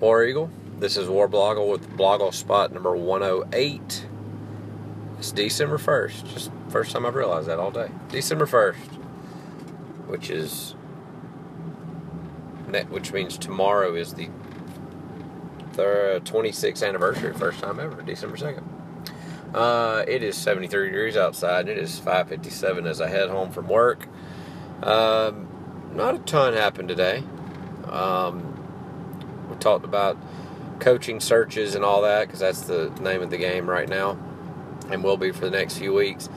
War Eagle. This is War Blogle with Blogle spot number 108. It's December 1st. Just first time I've realized that all day. December 1st, which is which means tomorrow is the 26th anniversary, first time ever, December 2nd. Uh, it is 73 degrees outside, and it is 5:57 as I head home from work. Um, not a ton happened today. Um, we talked about coaching searches and all that because that's the name of the game right now, and will be for the next few weeks.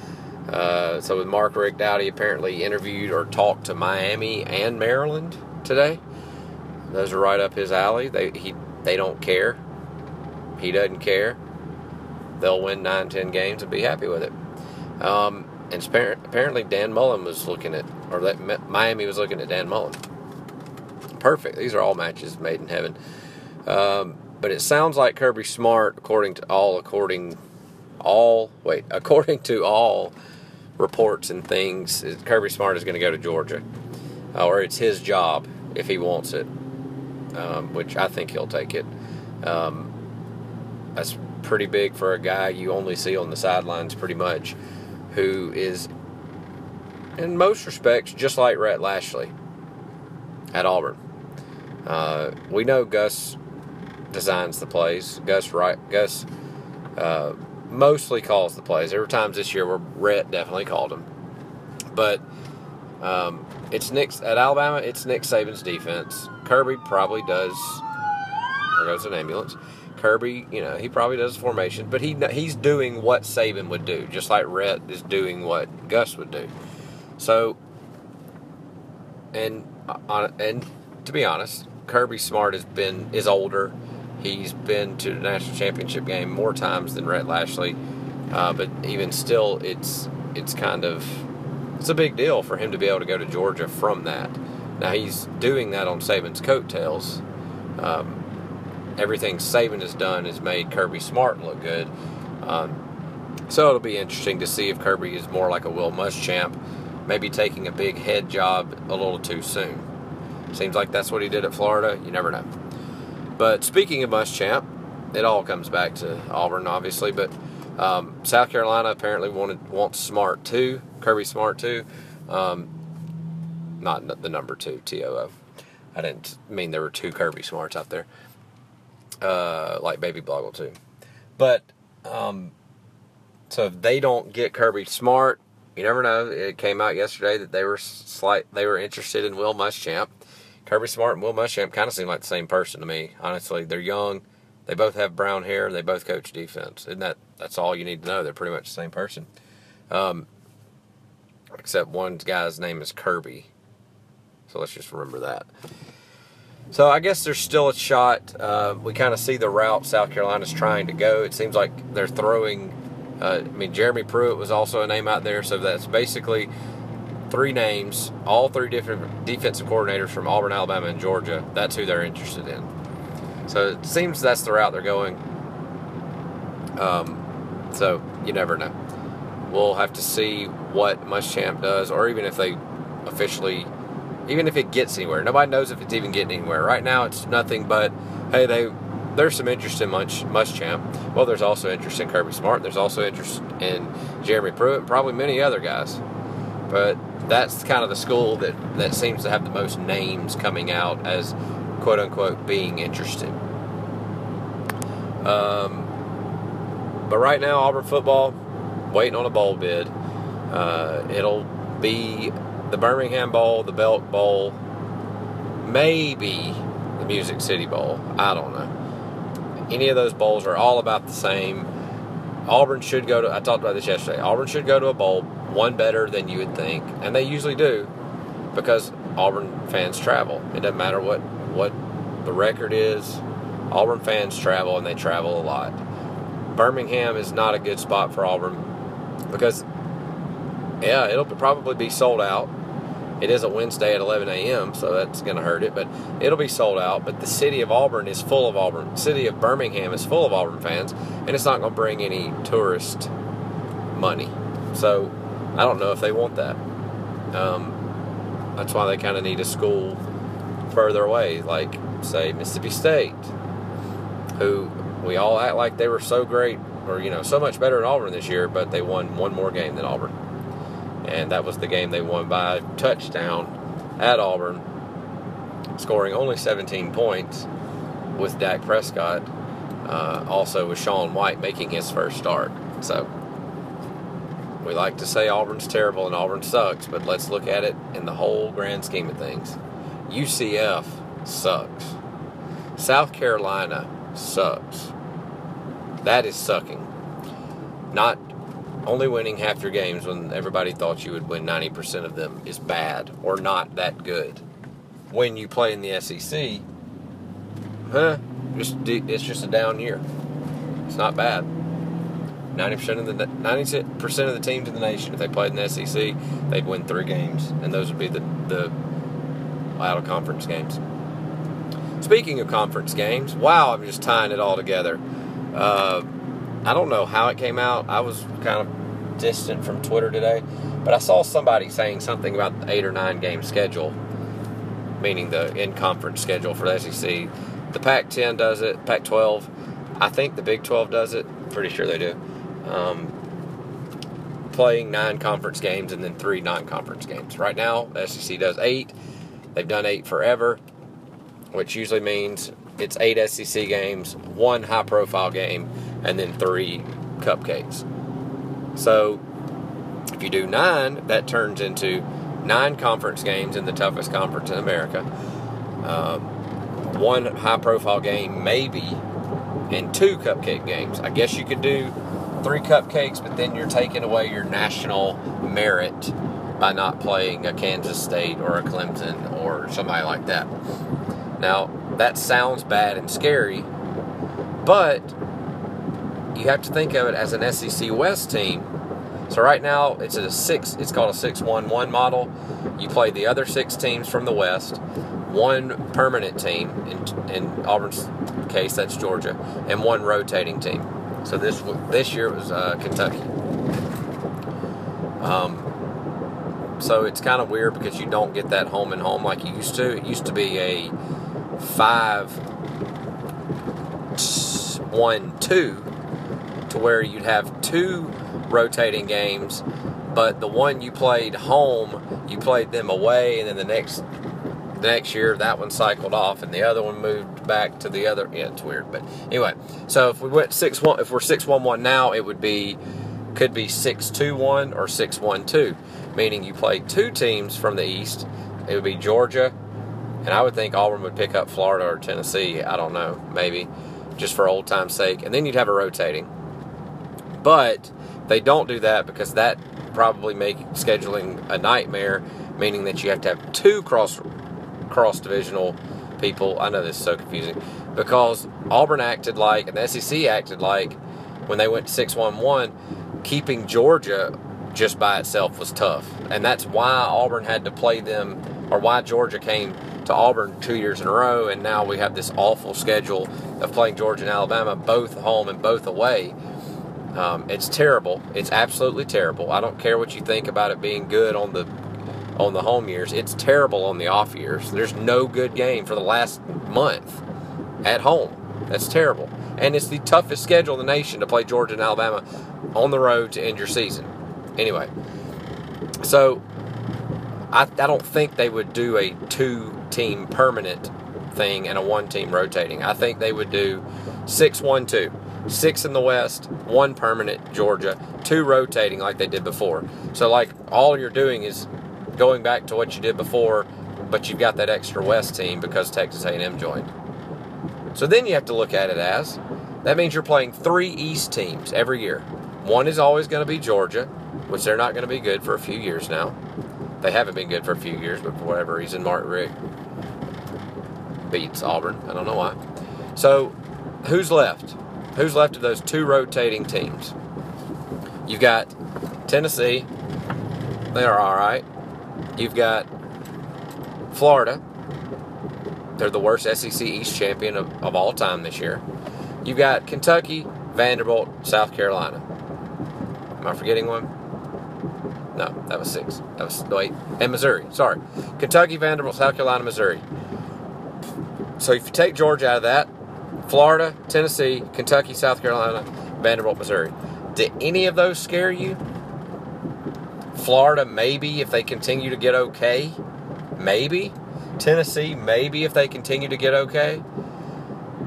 Uh, so with Mark Richt Dowdy apparently interviewed or talked to Miami and Maryland today. Those are right up his alley. They he they don't care. He doesn't care. They'll win nine, ten games and be happy with it. Um, and apparently Dan Mullen was looking at, or that Miami was looking at Dan Mullen. Perfect. These are all matches made in heaven. Um, but it sounds like Kirby Smart, according to all, according all wait, according to all reports and things, Kirby Smart is going to go to Georgia, uh, or it's his job if he wants it um, which I think he'll take it. Um, that's pretty big for a guy you only see on the sidelines, pretty much, who is, in most respects, just like Rhett Lashlee at Auburn. Uh, we know Gus designs the plays. Gus right. Gus uh, mostly calls the plays. There were times this year where Rhett definitely called them, but um, it's Nick at Alabama. It's Nick Saban's defense. Kirby probably does. There goes an ambulance. Kirby, you know, he probably does formation, but he he's doing what Saban would do, just like Rhett is doing what Gus would do. So, and uh, and to be honest, Kirby Smart has been is older. He's been to the national championship game more times than Rhett Lashlee, uh, but even still, it's it's kind of it's a big deal for him to be able to go to Georgia from that. Now he's doing that on Saban's coattails. Um, everything Saban has done has made Kirby Smart look good. Um, so it'll be interesting to see if Kirby is more like a Will Muschamp, maybe taking a big head job a little too soon. Seems like that's what he did at Florida. You never know. But speaking of Muschamp, it all comes back to Auburn, obviously. But um, South Carolina apparently wanted wants Smart too, Kirby Smart too. Um, not the number two T O O. I didn't mean there were two Kirby Smarts out there, uh, like Baby Blogle too. But um, so if they don't get Kirby Smart, you never know. It came out yesterday that they were slight they were interested in Will Muschamp. Kirby Smart and Will Muschamp kind of seem like the same person to me. Honestly, they're young. They both have brown hair they both coach defense. Isn't that that's all you need to know? They're pretty much the same person. Um, except one guy's name is Kirby. So let's just remember that. So I guess there's still a shot. Uh, we kind of see the route South Carolina's trying to go. It seems like they're throwing. Uh, I mean, Jeremy Pruitt was also a name out there, so that's basically three names, all three different defensive coordinators from Auburn, Alabama, and Georgia. That's who they're interested in. So it seems that's the route they're going. Um, so you never know. We'll have to see what Muschamp does, or even if they officially, even if it gets anywhere. Nobody knows if it's even getting anywhere. Right now, it's nothing but, hey, they there's some interest in Musch, Muschamp. Well, there's also interest in Kirby Smart. There's also interest in Jeremy Pruitt, probably many other guys. But that's kind of the school that, that seems to have the most names coming out as quote unquote being interested. Um, but right now, Auburn football waiting on a bowl bid. Uh, it'll be the Birmingham Bowl, the Belk Bowl, maybe the Music City Bowl. I don't know. Any of those bowls are all about the same. Auburn should go to. I talked about this yesterday. Auburn should go to a bowl, one better than you would think, and they usually do, because Auburn fans travel. It doesn't matter what what the record is. Auburn fans travel and they travel a lot. Birmingham is not a good spot for Auburn because, yeah, it'll probably be sold out. It is a Wednesday at 11 a.m., so that's going to hurt it, but it'll be sold out. But the city of Auburn is full of Auburn. City of Birmingham is full of Auburn fans, and it's not going to bring any tourist money. So I don't know if they want that. Um, that's why they kind of need a school further away, like say Mississippi State who we all act like they were so great or you know so much better than Auburn this year, but they won one more game than Auburn, and that was the game they won by touchdown at Auburn, scoring only 17 points with Dak Prescott, uh, also with Sean White making his first start. So we like to say Auburn's terrible and Auburn sucks, but let's look at it in the whole grand scheme of things. UCF sucks. South Carolina sucks. That is sucking. Not only winning half your games when everybody thought you would win 90% of them is bad or not that good. When you play in the SEC, huh? Just it's just a down year. It's not bad. 90% of the 90% of the teams in the nation, if they played in the SEC, they'd win three games, and those would be the the out of conference games. Speaking of conference games, wow, I'm just tying it all together. Uh, I don't know how it came out. I was kind of distant from Twitter today, but I saw somebody saying something about the eight or nine game schedule, meaning the in conference schedule for the SEC. The Pac 10 does it, Pac 12. I think the Big 12 does it. Pretty sure they do. Um, playing nine conference games and then three non conference games. Right now, SEC does eight. They've done eight forever, which usually means it's eight SEC games, one high profile game, and then three cupcakes. So if you do nine, that turns into nine conference games in the toughest conference in America. Um, one high profile game, maybe, and two cupcake games. I guess you could do three cupcakes, but then you're taking away your national merit by not playing a Kansas State or a Clemson or somebody like that. Now, that sounds bad and scary, but you have to think of it as an SEC West team. So right now it's a six. It's called a six-one-one model. You play the other six teams from the West, one permanent team in, in Auburn's case that's Georgia, and one rotating team. So this this year was uh, Kentucky. Um, so it's kind of weird because you don't get that home and home like you used to. It used to be a five one two to where you'd have two rotating games, but the one you played home, you played them away, and then the next next year that one cycled off and the other one moved back to the other yeah it's weird but anyway. So if we went six one if we're six one one now it would be could be six two one or six one two meaning you play two teams from the east. It would be georgia and i would think auburn would pick up florida or tennessee. I don't know maybe just for old time's sake. And then you'd have a rotating. But they don't do that because that probably make scheduling a nightmare meaning that you have to have two cross cross divisional people. I know this is so confusing because Auburn acted like and the SEC acted like when they went to 611, keeping Georgia just by itself was tough. And that's why Auburn had to play them, or why Georgia came to Auburn two years in a row. And now we have this awful schedule of playing Georgia and Alabama, both home and both away. Um, it's terrible. It's absolutely terrible. I don't care what you think about it being good on the on the home years. It's terrible on the off years. There's no good game for the last month at home. That's terrible. And it's the toughest schedule in the nation to play Georgia and Alabama on the road to end your season. Anyway, so I, I don't think they would do a two team permanent thing and a one team rotating. I think they would do 6 1 2. Six in the West, one permanent Georgia, two rotating like they did before. So, like, all you're doing is going back to what you did before, but you've got that extra West team because Texas A&M joined. So then you have to look at it as that means you're playing three East teams every year. One is always going to be Georgia, which they're not going to be good for a few years now. They haven't been good for a few years, but for whatever reason, Mark Richt beats Auburn. I don't know why. So, who's left? Who's left of those two rotating teams? You've got Tennessee. They are all right. You've got Florida. They're the worst SEC East champion of, of all time this year. You've got Kentucky, Vanderbilt, South Carolina. Am I forgetting one? No, that was six. That was wait, and Missouri. Sorry, Kentucky, Vanderbilt, South Carolina, Missouri. So if you take Georgia out of that, Florida, Tennessee, Kentucky, South Carolina, Vanderbilt, Missouri. Did any of those scare you? Florida, maybe if they continue to get okay. Maybe. Tennessee, maybe if they continue to get okay.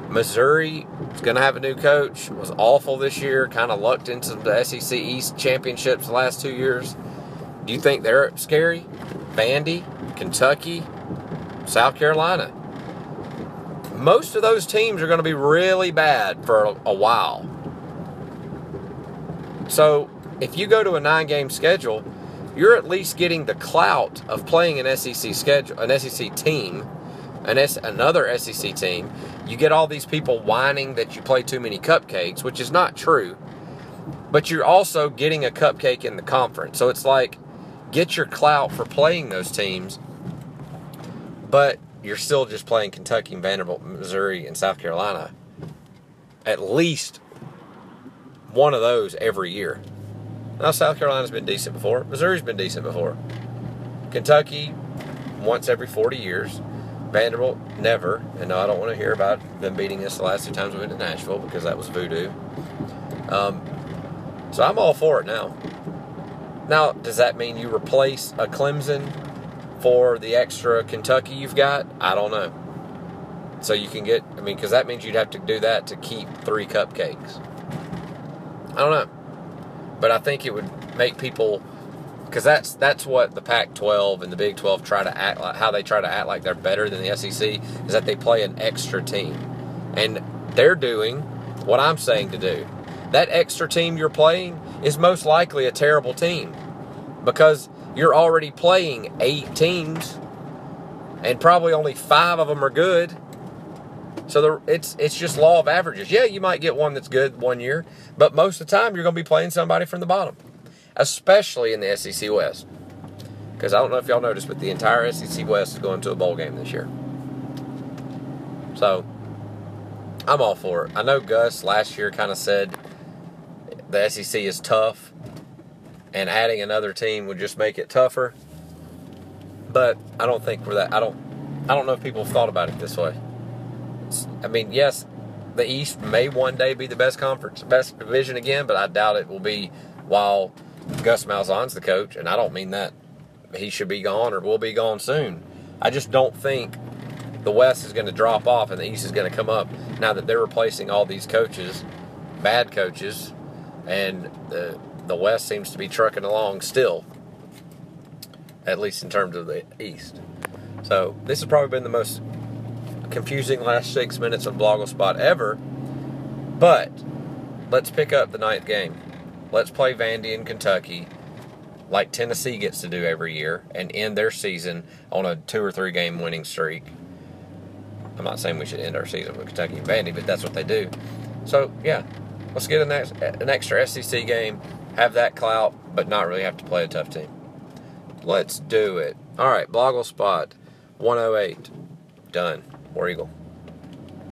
Missouri is going to have a new coach. Was awful this year. Kind of lucked into the SEC East championships the last two years. Do you think they're scary? Vandy, Kentucky, South Carolina. Most of those teams are going to be really bad for a, a while. So if you go to a nine-game schedule, you're at least getting the clout of playing an SEC schedule, an SEC team, an S, another SEC team. You get all these people whining that you play too many cupcakes, which is not true. But you're also getting a cupcake in the conference. So it's like get your clout for playing those teams, but you're still just playing Kentucky and Vanderbilt, Missouri, and South Carolina. At least one of those every year. Now, South Carolina's been decent before. Missouri's been decent before. Kentucky, once every 40 years. Vanderbilt, never. And no, I don't want to hear about them beating us the last two times we went to Nashville because that was voodoo. Um, so I'm all for it now. Now, does that mean you replace a Clemson for the extra Kentucky you've got? I don't know. So you can get, I mean, because that means you'd have to do that to keep three cupcakes. I don't know but I think it would make people because that's that's what the Pac-12 and the Big 12 try to act like. How they try to act like they're better than the SEC is that they play an extra team, and they're doing what I'm saying to do. That extra team you're playing is most likely a terrible team because you're already playing eight teams, and probably only five of them are good. So the, it's it's just law of averages. Yeah, you might get one that's good one year, but most of the time you're going to be playing somebody from the bottom, especially in the SEC West. Because I don't know if y'all noticed, but the entire SEC West is going to a bowl game this year. So I'm all for it. I know Gus last year kind of said the SEC is tough, and adding another team would just make it tougher. But I don't think we're that. I don't. I don't know if people have thought about it this way. I mean, yes, the East may one day be the best conference, best division again, but I doubt it will be while Gus Malzahn's the coach, and I don't mean that he should be gone or will be gone soon. I just don't think the West is going to drop off and the East is going to come up now that they're replacing all these coaches, bad coaches, and the the West seems to be trucking along still, at least in terms of the East. So this has probably been the most confusing last six minutes of Blogle Spot ever. But let's pick up the ninth game. Let's play Vandy in Kentucky like Tennessee gets to do every year and end their season on a two or three game winning streak. I'm not saying we should end our season with Kentucky and Vandy, but that's what they do. So, yeah, let's get an, an extra SEC game, have that clout, but not really have to play a tough team. Let's do it. All right, Blogle Spot 108. Done. War Eagle.